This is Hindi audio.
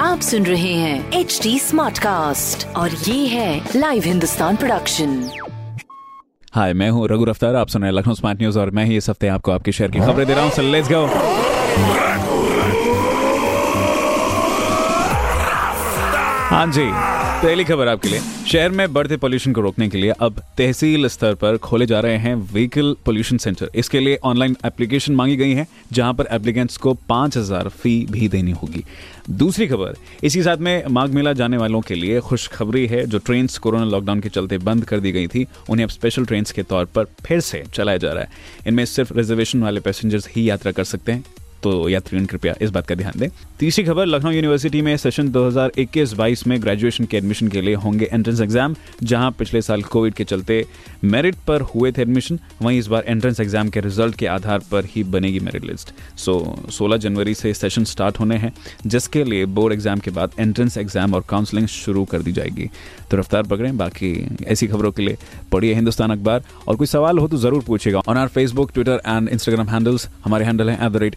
आप सुन रहे हैं एच डी स्मार्ट कास्ट और ये है लाइव हिंदुस्तान प्रोडक्शन हाय मैं हूँ रघु अफ्तार आप सुन रहे हैं लखनऊ स्मार्ट न्यूज़ और मैं ही इस हफ़्ते आपको आपके शहर की खबरें दे रहा हूँ। Let's go हाँ जी। पहली खबर आपके लिए। शहर में बढ़ते पोल्यूशन को रोकने के लिए अब तहसील स्तर पर खोले जा रहे हैं व्हीकल पोल्यूशन सेंटर इसके लिए ऑनलाइन एप्लीकेशन मांगी गई है, जहाँ पर एप्लीकेंट्स को पाँच हज़ार फ़ी भी देनी होगी। दूसरी खबर, इसी साथ में माघ मेला जाने वालों के लिए खुशखबरी है, जो ट्रेन कोरोना लॉकडाउन के चलते बंद कर दी गई थी, उन्हें अब स्पेशल ट्रेन के तौर पर फिर से चलाया जा रहा है। इनमें सिर्फ़ रिजर्वेशन वाले पैसेंजर्स ही यात्रा कर सकते हैं। तो यात्रियों कृपया इस बात का ध्यान दें तीसरी खबर लखनऊ यूनिवर्सिटी में सेशन 2021-22 में ग्रेजुएशन के एडमिशन के लिए होंगे एंट्रेंस एग्ज़ाम जहाँ पिछले साल कोविड के चलते मेरिट पर हुए थे एडमिशन वहीं इस बार एंट्रेंस एग्ज़ाम के रिज़ल्ट के आधार पर ही बनेगी मेरिट लिस्ट सो 16 जनवरी से सेशन स्टार्ट होने हैं जिसके लिए बोर्ड एग्ज़ाम के बाद एंट्रेंस एग्ज़ाम और काउंसलिंग शुरू कर दी जाएगी तो रफ्तार पकड़ें बाकी ऐसी खबरों के लिए पढ़िए हिंदुस्तान अखबार और कोई सवाल हो तो ज़रूर पूछेगा on our Facebook Twitter and Instagram handles हमारे हैंडल है एट द रेट